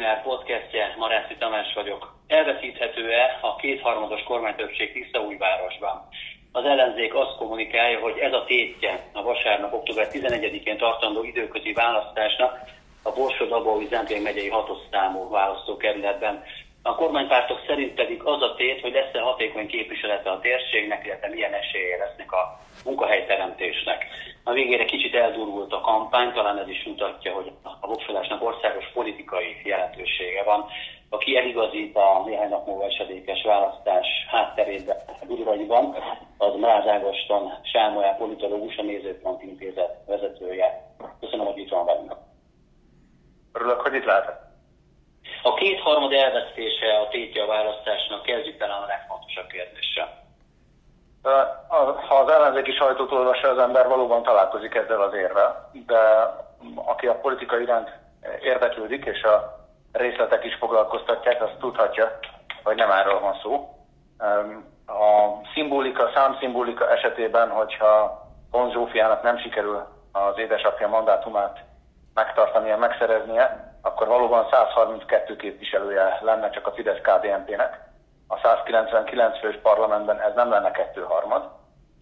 Diszipliner podcastje, Marászi Tamás vagyok. Elveszíthető-e a kétharmados kormánytöbbség Tiszaújvárosban? Az ellenzék azt kommunikálja, hogy ez a tétje a vasárnap október 11-én tartandó időközi választásnak a Borsod-Abaúj Zemplén megyei hatos választókerületben. A kormánypártok szerint pedig az a tét, hogy lesz-e hatékony képviselete a térségnek, illetve milyen esélye lesznek a munkahelyteremtésnek. A végére kicsit eldurult a kampány, talán ez is mutatja, hogy a voksolásnak országos politikai jelentősége van. Aki eligazít a néhány nap múlva esedékes választás hátterében Udvargyban, az Mráz Ágoston Sámolyá politológus, a Nézőpont Intézet vezetője. Köszönöm, hogy itt van velünk. Örülök, hogy itt lehetek. A kétharmad elvesztése a tétje a választásnak, kezdjük talán a legfontosabb kérdéssel. Ha az ellenzéki sajtót olvassa az ember, valóban találkozik ezzel az érvel, de aki a politika iránt érdeklődik, és a részletek is foglalkoztatják, azt tudhatja, hogy nem erről van szó. A szimbolika, számszimbolika esetében, hogyha Pont Zsófiának nem sikerül az édesapja mandátumát megtartania, megszereznie, akkor valóban 132 képviselője lenne csak a Fidesz-KDNP-nek a 199 fős parlamentben ez nem lenne kettőharmad,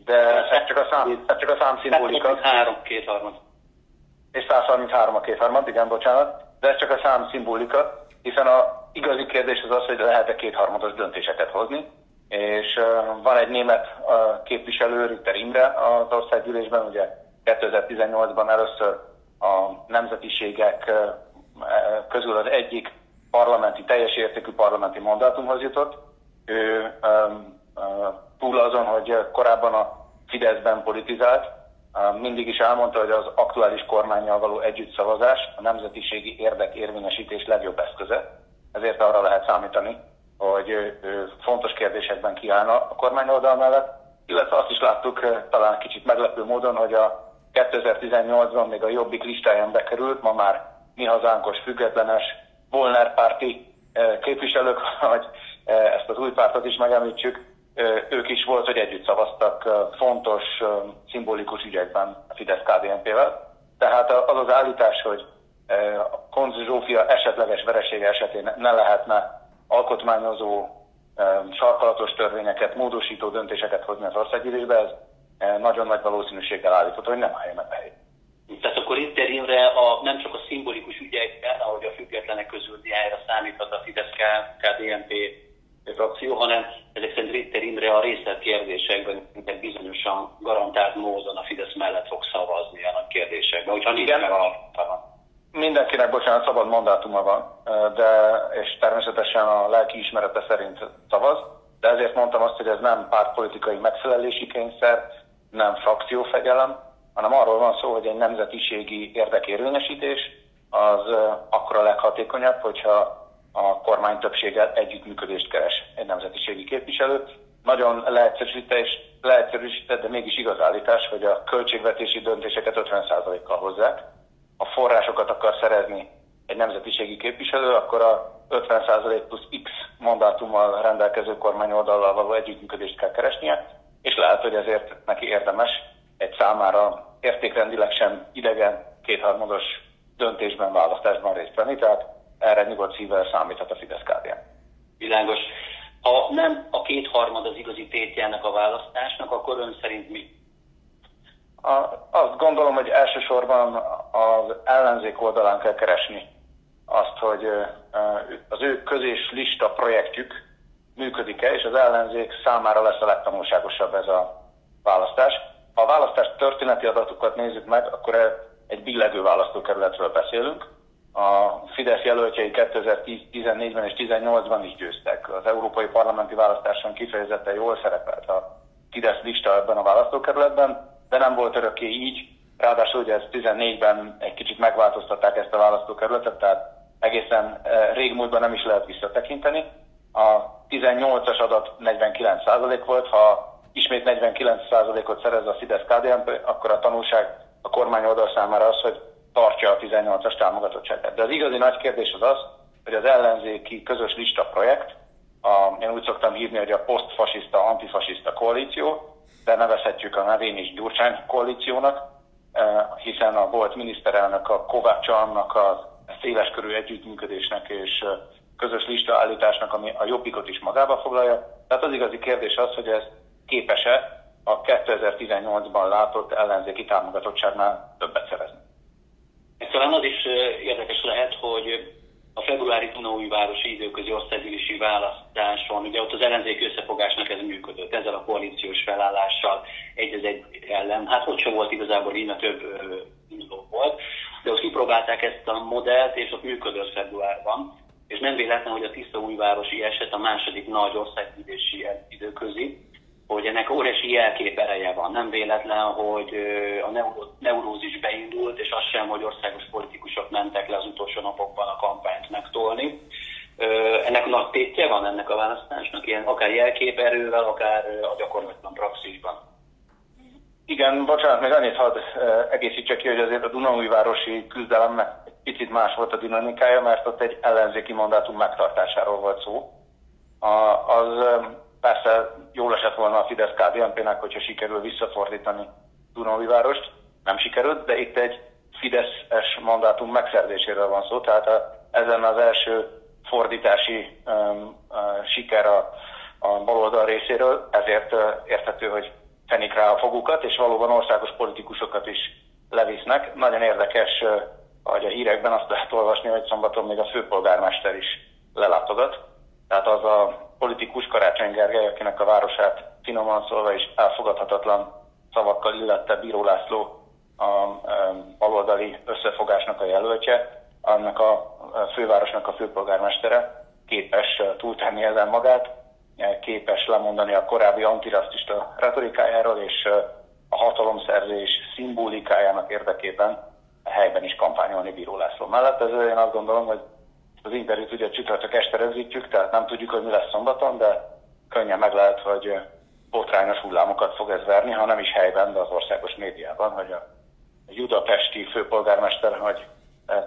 de ez csak a szám, ez csak a szám szimbolika. 133 kétharmad. És 133 a kétharmad, igen, bocsánat, de ez csak a szám szimbolika, hiszen a igazi kérdés az az, hogy lehet-e kétharmados döntéseket hozni, és van egy német képviselő, Ritter Imre az országgyűlésben, ugye 2018-ban először a nemzetiségek közül az egyik parlamenti, teljes értékű parlamenti mandátumhoz jutott, ő um, uh, túl azon, hogy korábban a Fideszben politizált, uh, mindig is elmondta, hogy az aktuális kormányjal való együttszavazás a nemzetiségi érdek érvényesítés legjobb eszköze. Ezért arra lehet számítani, hogy ő, fontos kérdésekben kiállna a kormány oldal mellett, illetve azt is láttuk uh, talán kicsit meglepő módon, hogy a 2018-ban még a Jobbik listáján bekerült, ma már mi hazánkos függetlenes Volner párti uh, képviselők, vagy ezt az új pártot is megemlítsük, ők is volt, hogy együtt szavaztak fontos, szimbolikus ügyekben a Fidesz-KDNP-vel. Tehát az az állítás, hogy Konz Zsófia esetleges veresége esetén ne lehetne alkotmányozó, sarkalatos törvényeket, módosító döntéseket hozni az országgyűlésbe, ez nagyon nagy valószínűséggel állítható, hogy nem állja meg helyét. Tehát akkor Ritter Imre a, nem csak a szimbolikus ügyekben, ahogy a függetlenek közül diájára számíthat a Fidesz-KDNP frakció, hanem ezek szerint Ritter Imre a részletkérdésekben bizonyosan garantált módon a Fidesz mellett fog szavazni a nagy kérdésekben, hogyha nincs meg a Mindenkinek, bocsánat, szabad mandátuma van, de, és természetesen a lelki ismerete szerint szavaz, de ezért mondtam azt, hogy ez nem pártpolitikai megfelelési kényszer, nem frakciófegyelem, hanem arról van szó, hogy egy nemzetiségi érdekérvényesítés az akkor a leghatékonyabb, hogyha a kormány többséggel együttműködést keres egy nemzetiségi képviselő. Nagyon leegyszerűsített, de mégis igaz állítás, hogy a költségvetési döntéseket 50%-kal hozzák. Ha forrásokat akar szerezni egy nemzetiségi képviselő, akkor a 50% plusz X mandátummal rendelkező kormány oldallal való együttműködést kell keresnie, és lehet, hogy ezért neki érdemes egy számára értékrendileg sem idegen kétharmados döntésben, választásban részt venni. Tehát erre nyugodt szívvel számíthat a fidesz -KDN. Világos. Ha nem a kétharmad az igazi tétjának a választásnak, akkor ön szerint mi? A, azt gondolom, hogy elsősorban az ellenzék oldalán kell keresni azt, hogy az ő közés lista projektjük működik-e, és az ellenzék számára lesz a legtanulságosabb ez a választás. Ha a választás történeti adatokat nézzük meg, akkor egy billegő választókerületről beszélünk, a Fidesz jelöltjei 2014-ben és 2018-ban is győztek. Az európai parlamenti választáson kifejezetten jól szerepelt a Fidesz lista ebben a választókerületben, de nem volt örökké így. Ráadásul ugye ezt 14-ben egy kicsit megváltoztatták ezt a választókerületet, tehát egészen eh, régmúltban nem is lehet visszatekinteni. A 18-as adat 49% volt, ha ismét 49%-ot szerez a Fidesz KDNP, akkor a tanulság a kormány oldal számára az, hogy tartja a 18-as támogatottságát. De az igazi nagy kérdés az az, hogy az ellenzéki közös lista projekt, a, én úgy szoktam hívni, hogy a posztfasiszta, antifasiszta koalíció, de nevezhetjük a nevén is Gyurcsány koalíciónak, eh, hiszen a volt miniszterelnök, a Kovács annak a széleskörű együttműködésnek és közös listaállításnak, ami a jobbikot is magába foglalja. Tehát az igazi kérdés az, hogy ez képes-e a 2018-ban látott ellenzéki támogatottságnál többet szerezni. Ez talán az is érdekes lehet, hogy a februári Dunaújvárosi időközi osztálygyűlési választáson, ugye ott az ellenzéki összefogásnak ez működött, ezzel a koalíciós felállással egy az egy ellen. Hát ott sem volt igazából így, mert több induló volt, de ott kipróbálták ezt a modellt, és ott működött februárban. És nem véletlen, hogy a Tiszta újvárosi eset a második nagy országgyűlési időközi, hogy ennek óriási jelkép ereje van. Nem véletlen, hogy a neurózis beindult, és az sem, hogy országos politikusok mentek le az utolsó napokban a kampányt megtolni. Ennek nagy tétje van ennek a választásnak, ilyen akár jelképerővel, akár a gyakorlatban, praxisban. Igen, bocsánat, még annyit hadd egészítsek ki, hogy azért a Dunaújvárosi küzdelemnek picit más volt a dinamikája, mert ott egy ellenzéki mandátum megtartásáról volt szó. A, az Persze jól esett volna a fidesz KDNP-nek, hogyha sikerül visszafordítani Dunaújvárost. Nem sikerült, de itt egy Fideszes mandátum megszerzéséről van szó, tehát a, ezen az első fordítási um, uh, siker a, a baloldal részéről, ezért uh, érthető, hogy fenik rá a fogukat, és valóban országos politikusokat is levisznek. Nagyon érdekes, uh, hogy a hírekben azt lehet olvasni, hogy szombaton még a főpolgármester is lelátogat. Tehát az a politikus Karácsony Gergely, akinek a városát finoman szólva is elfogadhatatlan szavakkal illette Bíró László a baloldali összefogásnak a jelöltje, annak a fővárosnak a főpolgármestere képes túltenni ezen magát, képes lemondani a korábbi antirasztista retorikájáról, és a hatalomszerzés szimbolikájának érdekében helyben is kampányolni Bíró László mellett. Ez én azt gondolom, hogy az interjút ugye csütörtök este rögzítjük, tehát nem tudjuk, hogy mi lesz szombaton, de könnyen meg lehet, hogy botrányos hullámokat fog ez verni, ha nem is helyben, de az országos médiában, hogy a judapesti főpolgármester, hogy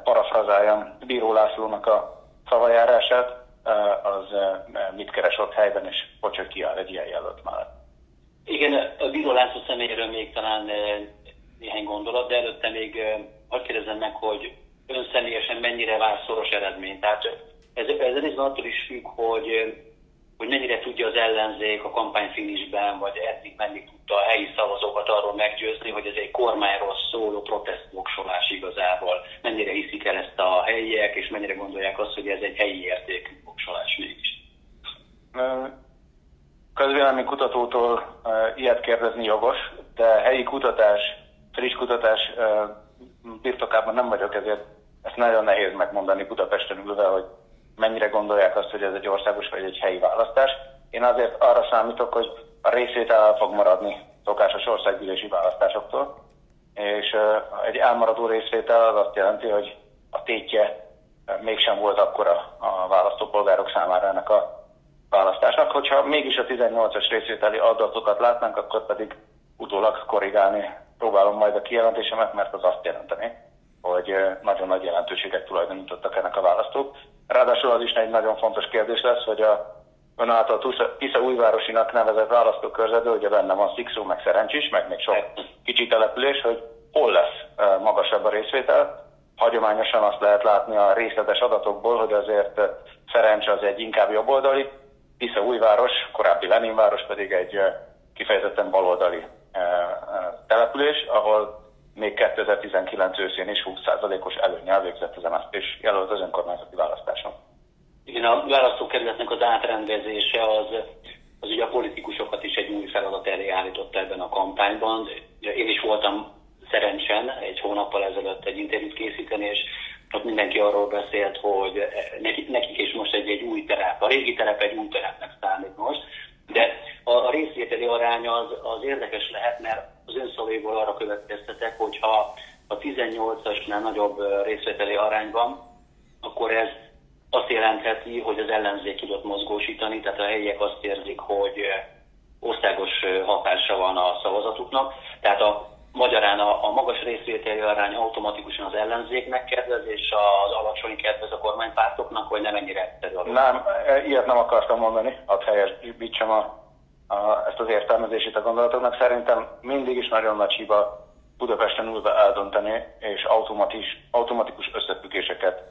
parafrazáljam Bíró Lászlónak a szavajárását, az mit keres ott helyben, és hogy, hogy kiáll egy ilyen jelölt mellett. Igen, a Bíró László személyéről még talán néhány gondolat, de előtte még azt kérdezem meg, hogy ön mennyire vár szoros eredményt. Tehát ez, ez részben attól is függ, hogy, hogy mennyire tudja az ellenzék a kampányfinisben, vagy eddig mennyit tudta a helyi szavazókat arról meggyőzni, hogy ez egy kormányról szóló protestvoksolás igazából. Mennyire hiszik el ezt a helyiek, és mennyire gondolják azt, hogy ez egy helyi értékű voksolás mégis. Közvélemény kutatótól ilyet kérdezni jogos, de helyi kutatás, friss kutatás birtokában nem vagyok, ezért ezt nagyon nehéz megmondani Budapesten ülve, hogy mennyire gondolják azt, hogy ez egy országos vagy egy helyi választás. Én azért arra számítok, hogy a részvétel fog maradni szokásos országgyűlési választásoktól, és egy elmaradó részvétel az azt jelenti, hogy a tétje mégsem volt akkora a választópolgárok számára ennek a választásnak. Hogyha mégis a 18-as részvételi adatokat látnánk, akkor pedig utólag korrigálni próbálom majd a kijelentésemet, mert az azt jelenteni, nagyon nagy jelentőséget tulajdonítottak ennek a választók. Ráadásul az is egy nagyon fontos kérdés lesz, hogy a ön által Tisza újvárosinak nevezett választókörzetben, ugye benne van Szikszó, meg Szerencsés, meg még sok kicsi település, hogy hol lesz magasabb a részvétel. Hagyományosan azt lehet látni a részletes adatokból, hogy azért Szerencs az egy inkább jobboldali, Tisza újváros, korábbi Leninváros pedig egy kifejezetten baloldali település, ahol még 2019 őszén is 20%-os előnyel végzett az MSZP és jelölt az önkormányzati választáson. Igen, a választókerületnek az átrendezése az, az ugye a politikusokat is egy új feladat elé állította ebben a kampányban. Én is voltam szerencsen egy hónappal ezelőtt egy interjút készíteni, és ott mindenki arról beszélt, hogy nekik is most egy, egy új terep, a régi terep egy új terepnek számít most, de a, a részvételi arány az, az érdekes lehet, mert az ön szavaiból arra következtetek, hogyha a 18-asnál nagyobb részvételi arány van, akkor ez azt jelentheti, hogy az ellenzék tudott mozgósítani, tehát a helyiek azt érzik, hogy országos hatása van a szavazatuknak. Tehát a magyarán a, a magas részvételi arány automatikusan az ellenzéknek kedvez, és az alacsony kedvez a kormánypártoknak, hogy nem ennyire egyszerű Nem, ilyet nem akartam mondani, hadd helyesbítsem a a, ezt az értelmezését a gondolatoknak. Szerintem mindig is nagyon nagy hiba Budapesten ülve eldönteni, és automatikus, automatikus összefüggéseket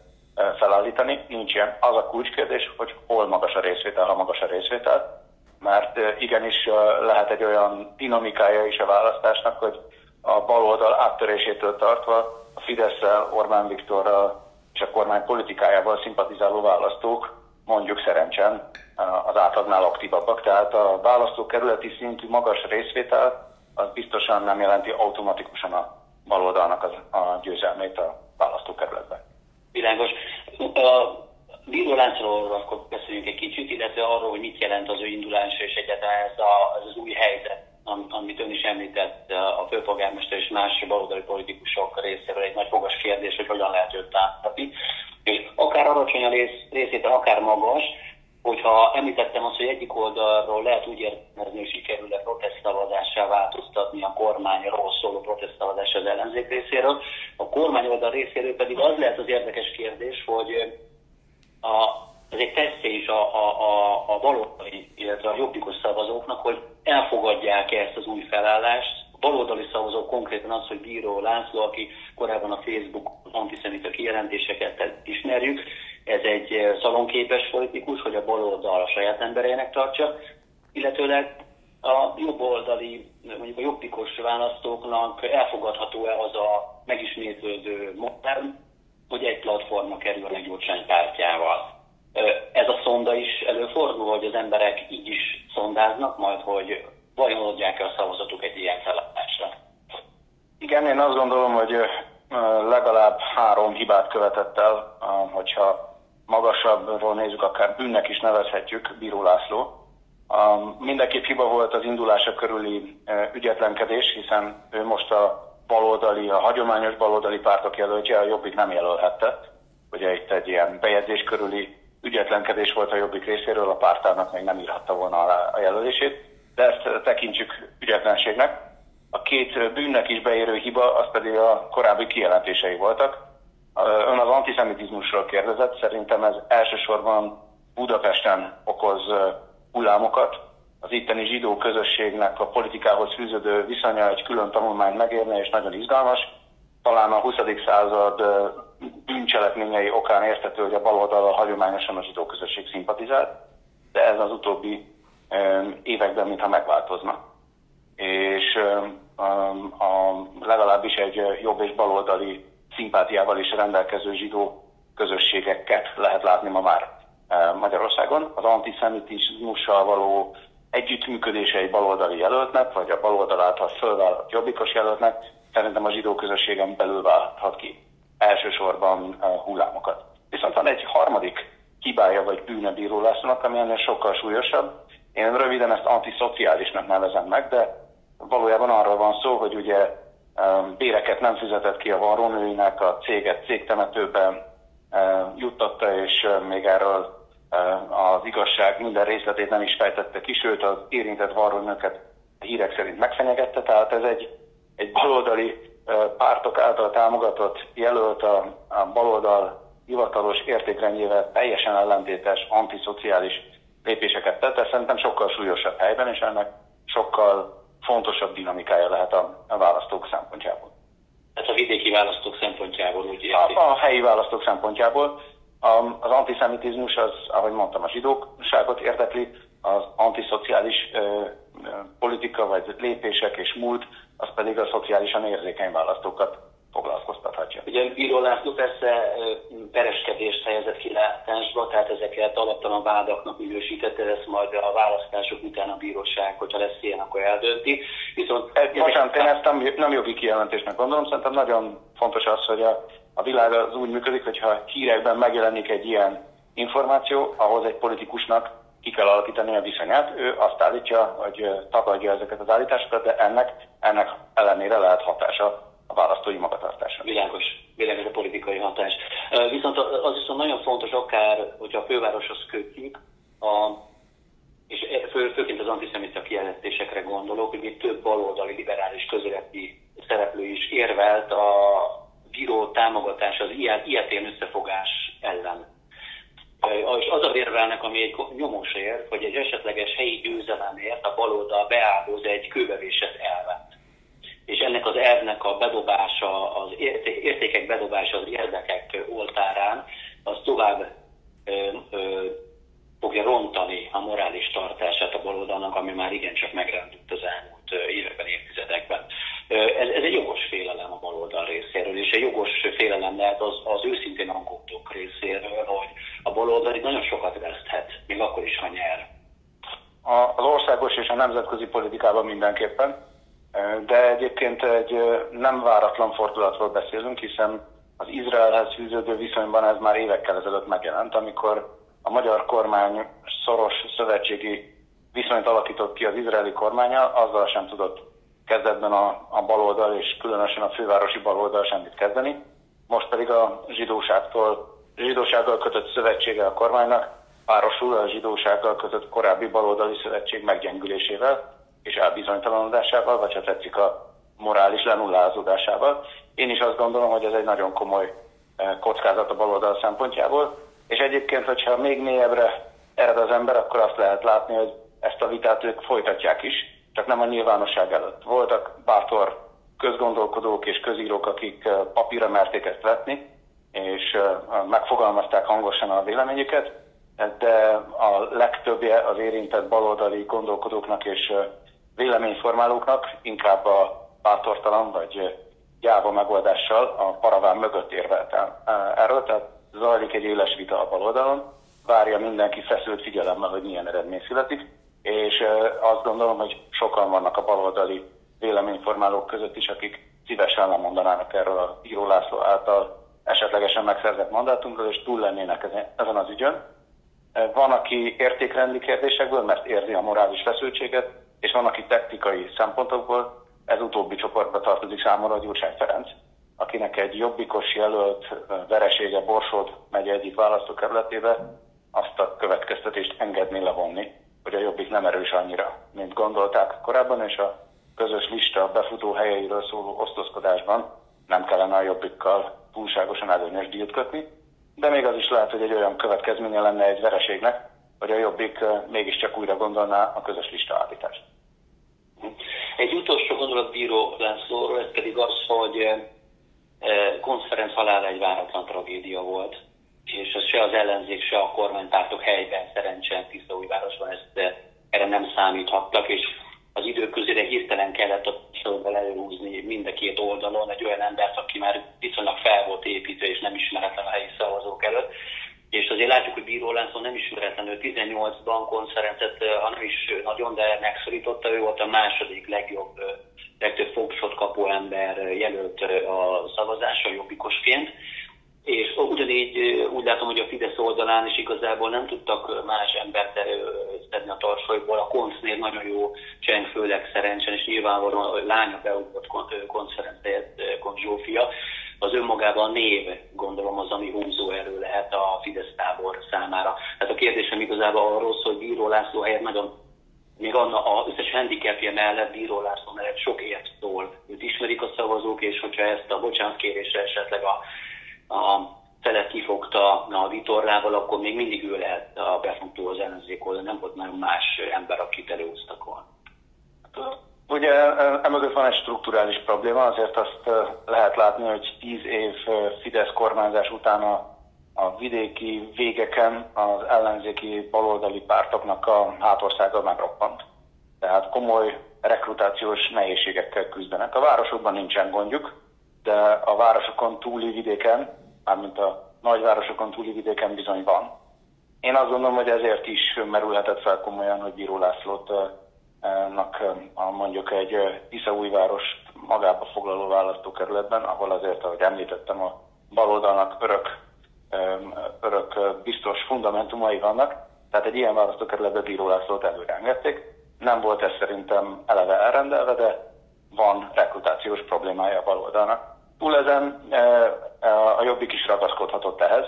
felállítani, nincs ilyen. Az a kulcskérdés, hogy hol magas a részvétel, ha magas a részvétel, mert igenis lehet egy olyan dinamikája is a választásnak, hogy a baloldal áttörésétől tartva a fidesz Orbán Viktorral és a kormány politikájával szimpatizáló választók mondjuk szerencsen az átlagnál aktívabbak. Tehát a választókerületi szintű magas részvétel az biztosan nem jelenti automatikusan a baloldalnak az, a győzelmét a választókerületben. Világos. A Lászlóról akkor beszéljünk egy kicsit, illetve arról, hogy mit jelent az ő indulása és egyáltalán ez, ez az új helyzet, amit ön is említett a főpolgármester és más baloldali politikusok részéről egy nagy fogas kérdés, hogy hogyan lehet őt támogatni. És akár alacsony a részét, akár magas, hogyha említettem azt, hogy egyik oldalról lehet úgy értelmezni, hogy sikerül-e protestszavazássá változtatni a kormányról szóló protestszavazás az ellenzék részéről, a kormány oldal részéről pedig az lehet az érdekes kérdés, hogy a, ez egy tesztje is a, a, a, a baloldali, illetve a jobbikos szavazóknak, hogy elfogadják -e ezt az új felállást. Baloldali szavazók konkrétan az, hogy Bíró László, aki korábban a Facebook antiszemita kijelentéseket ismerjük, ez egy szalonképes politikus, hogy a baloldal a saját embereinek tartsa, illetőleg a jobboldali, mondjuk a jobbikos választóknak elfogadható-e az a megismétlődő modern, hogy egy platforma kerül a Gyurcsány pártjával. Ez a szonda is előfordul, hogy az emberek így is szondáznak, majd hogy vajon adják-e a szavazatuk egy ilyen feladásra? Igen, én azt gondolom, hogy legalább három hibát követett el, hogyha magasabbról nézzük, akár bűnnek is nevezhetjük, Bíró László. Mindenképp hiba volt az indulása körüli ügyetlenkedés, hiszen ő most a baloldali, a hagyományos baloldali pártok jelöltje, a Jobbik nem jelölhette. Ugye itt egy ilyen bejegyzés körüli ügyetlenkedés volt a Jobbik részéről, a pártának még nem írhatta volna a jelölését, de ezt tekintsük ügyetlenségnek. A két bűnnek is beérő hiba, az pedig a korábbi kijelentései voltak. Ön az antiszemitizmusról kérdezett, szerintem ez elsősorban Budapesten okoz hullámokat, az itteni zsidó közösségnek a politikához fűződő viszonya egy külön tanulmány megérne, és nagyon izgalmas. Talán a 20. század bűncselekményei okán értető, hogy a baloldal hagyományosan a zsidó közösség szimpatizált, de ez az utóbbi években mintha megváltozna. És a, legalábbis egy jobb és baloldali szimpátiával is rendelkező zsidó közösségeket lehet látni ma már Magyarországon. Az antiszemitizmussal való együttműködése egy baloldali jelöltnek, vagy a baloldal által fölvállalt jobbikos jelöltnek, szerintem a zsidó közösségen belül válthat ki elsősorban hullámokat. Viszont van egy harmadik hibája vagy bűne Bíró Lászlónak, ami ennél sokkal súlyosabb. Én röviden ezt antiszociálisnak nevezem meg, de valójában arról van szó, hogy ugye béreket nem fizetett ki a varrónőinek, a céget cégtemetőben juttatta, és még erről az igazság minden részletét nem is fejtette ki, sőt az érintett varrónőket hírek szerint megfenyegette, tehát ez egy, egy baloldali pártok által támogatott jelölt a, a baloldal hivatalos értékrendjével teljesen ellentétes, antiszociális lépéseket tett, ez szerintem sokkal súlyosabb helyben, és ennek sokkal fontosabb dinamikája lehet a, a választók szempontjából. Tehát a vidéki választók szempontjából úgy érti? A, a helyi választók szempontjából. Az antiszemitizmus az, ahogy mondtam, a zsidóságot érdekli, az antiszociális ö, politika vagy lépések és múlt, az pedig a szociálisan érzékeny választókat foglalkoztathatja. Ugye Bíró László persze pereskedést helyezett kilátásba, tehát ezeket alaptalan vádaknak minősítette, ezt majd a választások után a bíróság, hogyha lesz ilyen, akkor eldönti. Viszont... Bocsánat, én ezt nem, nem jogi kijelentésnek gondolom, szerintem nagyon fontos az, hogy a a világ az úgy működik, hogyha hírekben megjelenik egy ilyen információ, ahhoz egy politikusnak ki kell alakítani a viszonyát. Ő azt állítja, hogy tagadja ezeket az állításokat, de ennek, ennek ellenére lehet hatása a választói magatartásra. Világos, világos a politikai hatás. Viszont az viszont nagyon fontos, akár, hogyha a fővároshoz kötjük, a, és e, fő, főként az antiszemita kijelentésekre gondolok, hogy itt több baloldali liberális közéleti szereplő is érvelt a, bíró támogatás az ilyetén összefogás ellen. És az a érvelnek, ami egy nyomos ér, hogy egy esetleges helyi győzelemért a baloldal beáldoz egy kőbevésett elvet és ennek az elvnek a bedobása, az értékek bedobása az érdekek oltárán, az tovább ö, ö, fogja rontani a morális tartását a baloldalnak, ami már igencsak megrendült az elmúlt években, évtizedekben. Ez, ez egy jogos félelem a baloldal részéről, és egy jogos félelem lehet az, az őszintén aggódók részéről, hogy a baloldal itt nagyon sokat veszthet, még akkor is, ha nyer. A, az országos és a nemzetközi politikában mindenképpen de egyébként egy nem váratlan fordulatról beszélünk, hiszen az Izraelhez fűződő viszonyban ez már évekkel ezelőtt megjelent, amikor a magyar kormány szoros szövetségi viszonyt alakított ki az izraeli kormánya, azzal sem tudott kezdetben a, a baloldal és különösen a fővárosi baloldal semmit kezdeni. Most pedig a zsidóságtól, zsidósággal kötött szövetsége a kormánynak párosul a zsidósággal kötött korábbi baloldali szövetség meggyengülésével és elbizonytalanodásával, vagy ha tetszik a morális lenullázódásával. Én is azt gondolom, hogy ez egy nagyon komoly eh, kockázat a baloldal szempontjából, és egyébként, hogyha még mélyebbre ered az ember, akkor azt lehet látni, hogy ezt a vitát ők folytatják is, csak nem a nyilvánosság előtt. Voltak bátor közgondolkodók és közírók, akik eh, papírra merték ezt vetni, és eh, megfogalmazták hangosan a véleményüket, de a legtöbbje az érintett baloldali gondolkodóknak és véleményformálóknak inkább a bátortalan vagy gyáva megoldással a paraván mögött érvelt el. Erről tehát zajlik egy éles vita a baloldalon, várja mindenki feszült figyelemmel, hogy milyen eredmény születik, és azt gondolom, hogy sokan vannak a baloldali véleményformálók között is, akik szívesen lemondanának erről a Író László által esetlegesen megszerzett mandátumról, és túl lennének ezen az ügyön. Van, aki értékrendi kérdésekből, mert érzi a morális feszültséget, és van, aki technikai szempontokból, ez utóbbi csoportba tartozik számomra Gyurcsány Ferenc, akinek egy jobbikos jelölt veresége Borsod megy egyik választókerületébe, azt a következtetést engedni levonni, hogy a jobbik nem erős annyira, mint gondolták korábban, és a közös lista befutó helyeiről szóló osztozkodásban nem kellene a jobbikkal túlságosan előnyös díjat kötni, de még az is lehet, hogy egy olyan következménye lenne egy vereségnek, hogy a Jobbik mégiscsak újra gondolná a közös lista állítást. Egy utolsó gondolat Bíró Lászlóról, ez pedig az, hogy konferenc halála egy váratlan tragédia volt, és ez se az ellenzék, se a kormánypártok helyben szerencsén Tiszaújvárosban ezt erre nem számíthattak, és az időközére hirtelen kellett a sorban előhúzni mind a két oldalon egy olyan embert, aki már viszonylag fel volt építve és nem ismeretlen a helyi szavazók előtt. És azért látjuk, hogy Bíró László nem ismeretlen, ő 18-ban konferencet, ha nem is nagyon, de megszorította, ő volt a második legjobb, legtöbb fogsot kapó ember jelölt a szavazásra jobbikosként és ugyanígy úgy látom, hogy a Fidesz oldalán is igazából nem tudtak más embert szedni a tarsolyból. A koncnél nagyon jó cseng, főleg szerencsen, és nyilvánvalóan a lánya beugrott konferenc helyett Konc Zsófia. Az önmagában a név, gondolom, az, ami húzó erő lehet a Fidesz számára. Tehát a kérdésem igazából arról szól, hogy Bíró László helyett nagyon még anna az összes handicapje mellett, Bíró László mellett sok ért szól. Őt ismerik a szavazók, és hogyha ezt a bocsánatkérésre esetleg a a felet kifogta a vitorlával, akkor még mindig ő lehet a befutó az ellenzék oldal, nem volt nagyon más ember, akit előhúztak volna. Ugye emögött van egy strukturális probléma, azért azt lehet látni, hogy tíz év Fidesz kormányzás után a, a vidéki végeken az ellenzéki baloldali pártoknak a hátországa megroppant. Tehát komoly rekrutációs nehézségekkel küzdenek. A városokban nincsen gondjuk, de a városokon túli vidéken mármint a nagyvárosokon túli vidéken bizony van. Én azt gondolom, hogy ezért is merülhetett fel komolyan, hogy Bíró Lászlót a mondjuk egy Tisza-Újváros magába foglaló választókerületben, ahol azért, ahogy említettem, a baloldalnak örök, örök biztos fundamentumai vannak, tehát egy ilyen választókerületben Bíró Lászlót előre engedték. Nem volt ez szerintem eleve elrendelve, de van rekrutációs problémája a baloldalnak. Túl ezen a Jobbik is ragaszkodhatott ehhez,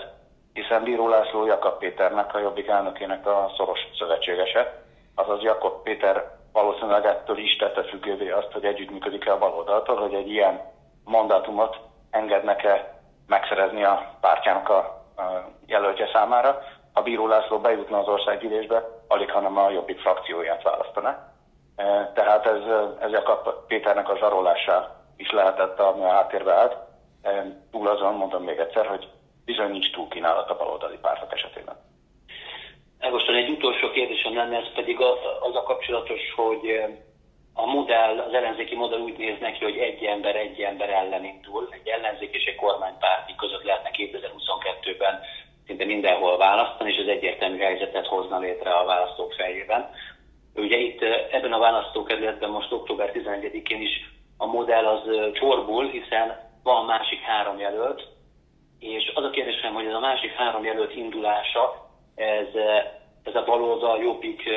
hiszen Bíró László Jakab Péternek, a Jobbik elnökének a szoros szövetségese, azaz Jakab Péter valószínűleg ettől is tette függővé azt, hogy együttműködik-e a baloldaltól, hogy egy ilyen mandátumot engednek-e megszerezni a pártjának a, jelöltje számára. Ha Bíró László bejutna az országgyűlésbe, alig hanem a Jobbik frakcióját választaná. Tehát ez, ez Jakab Péternek a zsarolása is lehetett, ami a háttérbe állt túl azon, mondom még egyszer, hogy bizony nincs túl kínálat a baloldali pártok esetében. Most egy utolsó kérdésem lenne, ez pedig az a kapcsolatos, hogy a modell, az ellenzéki modell úgy néz neki, hogy egy ember egy ember ellen indul, egy ellenzék és egy kormánypárti között lehetne 2022-ben szinte mindenhol választani, és ez egyértelmű helyzetet hozna létre a választók fejében. Ugye itt ebben a választókerületben most október 11-én is a modell az csorbul, hiszen van másik három jelölt, és az a kérdésem, hogy ez a másik három jelölt indulása, ez, ez a baloldal jobbik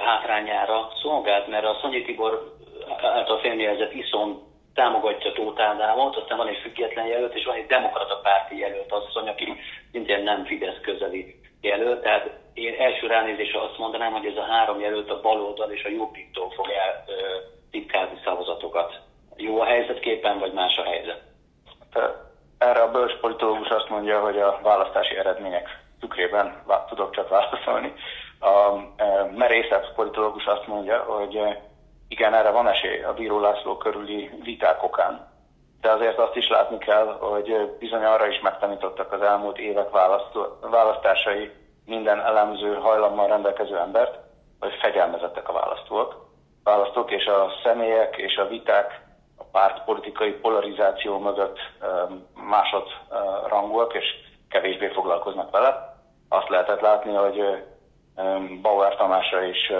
hátrányára szolgált, mert a Szanyi Tibor által felmjelzett iszon támogatja Tóth Ádámot, aztán van egy független jelölt, és van egy demokrata párti jelölt asszony, aki szintén nem Fidesz közeli jelölt. Tehát én első ránézésre azt mondanám, hogy ez a három jelölt a baloldal és a jobbiktól fog el titkálni szavazatokat. Jó a helyzetképpen, vagy más a helyzet? Erre a bölcs politológus azt mondja, hogy a választási eredmények tükrében tudok csak válaszolni. A merészebb politológus azt mondja, hogy igen, erre van esély a Bíró László körüli viták okán. De azért azt is látni kell, hogy bizony arra is megtanítottak az elmúlt évek választó, választásai minden elemző hajlammal rendelkező embert, hogy fegyelmezettek a választók. Választók és a személyek és a viták a pártpolitikai polarizáció mögött másodrangúak, és kevésbé foglalkoznak vele. Azt lehetett látni, hogy Bauer Tamásra is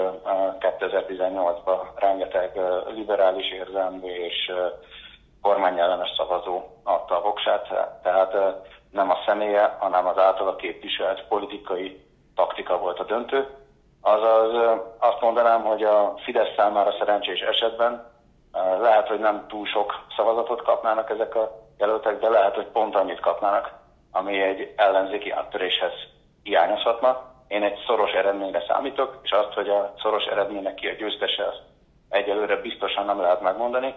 2018-ban rengeteg liberális érzelmű és kormányellenes szavazó adta a voksát, tehát nem a személye, hanem az általa képviselt politikai taktika volt a döntő. Azaz azt mondanám, hogy a Fidesz számára szerencsés esetben lehet, hogy nem túl sok szavazatot kapnának ezek a jelöltek, de lehet, hogy pont annyit kapnának, ami egy ellenzéki áttöréshez hiányozhatna én egy szoros eredményre számítok, és azt, hogy a szoros eredménynek ki a győztese, azt egyelőre biztosan nem lehet megmondani,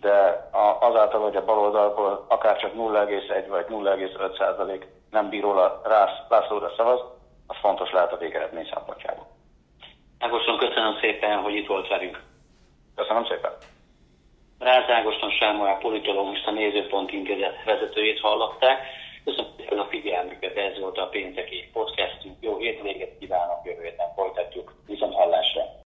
de azáltal, hogy a baloldalból akár csak 0,1 vagy 0,5 százalék nem bíró Lászlóra szavaz, az fontos lehet a végeredmény szempontjából. Ágoston, köszönöm szépen, hogy itt volt velünk. Köszönöm szépen. Ráz Ágoston Sámuel politológus, a Nézőpont Intézet vezetőjét hallották. Köszönöm szépen a figyelmüket, ez volt a pénteki podcastünk. Jó hétvégét kívánok, jövő héten folytatjuk. Viszont hallásra!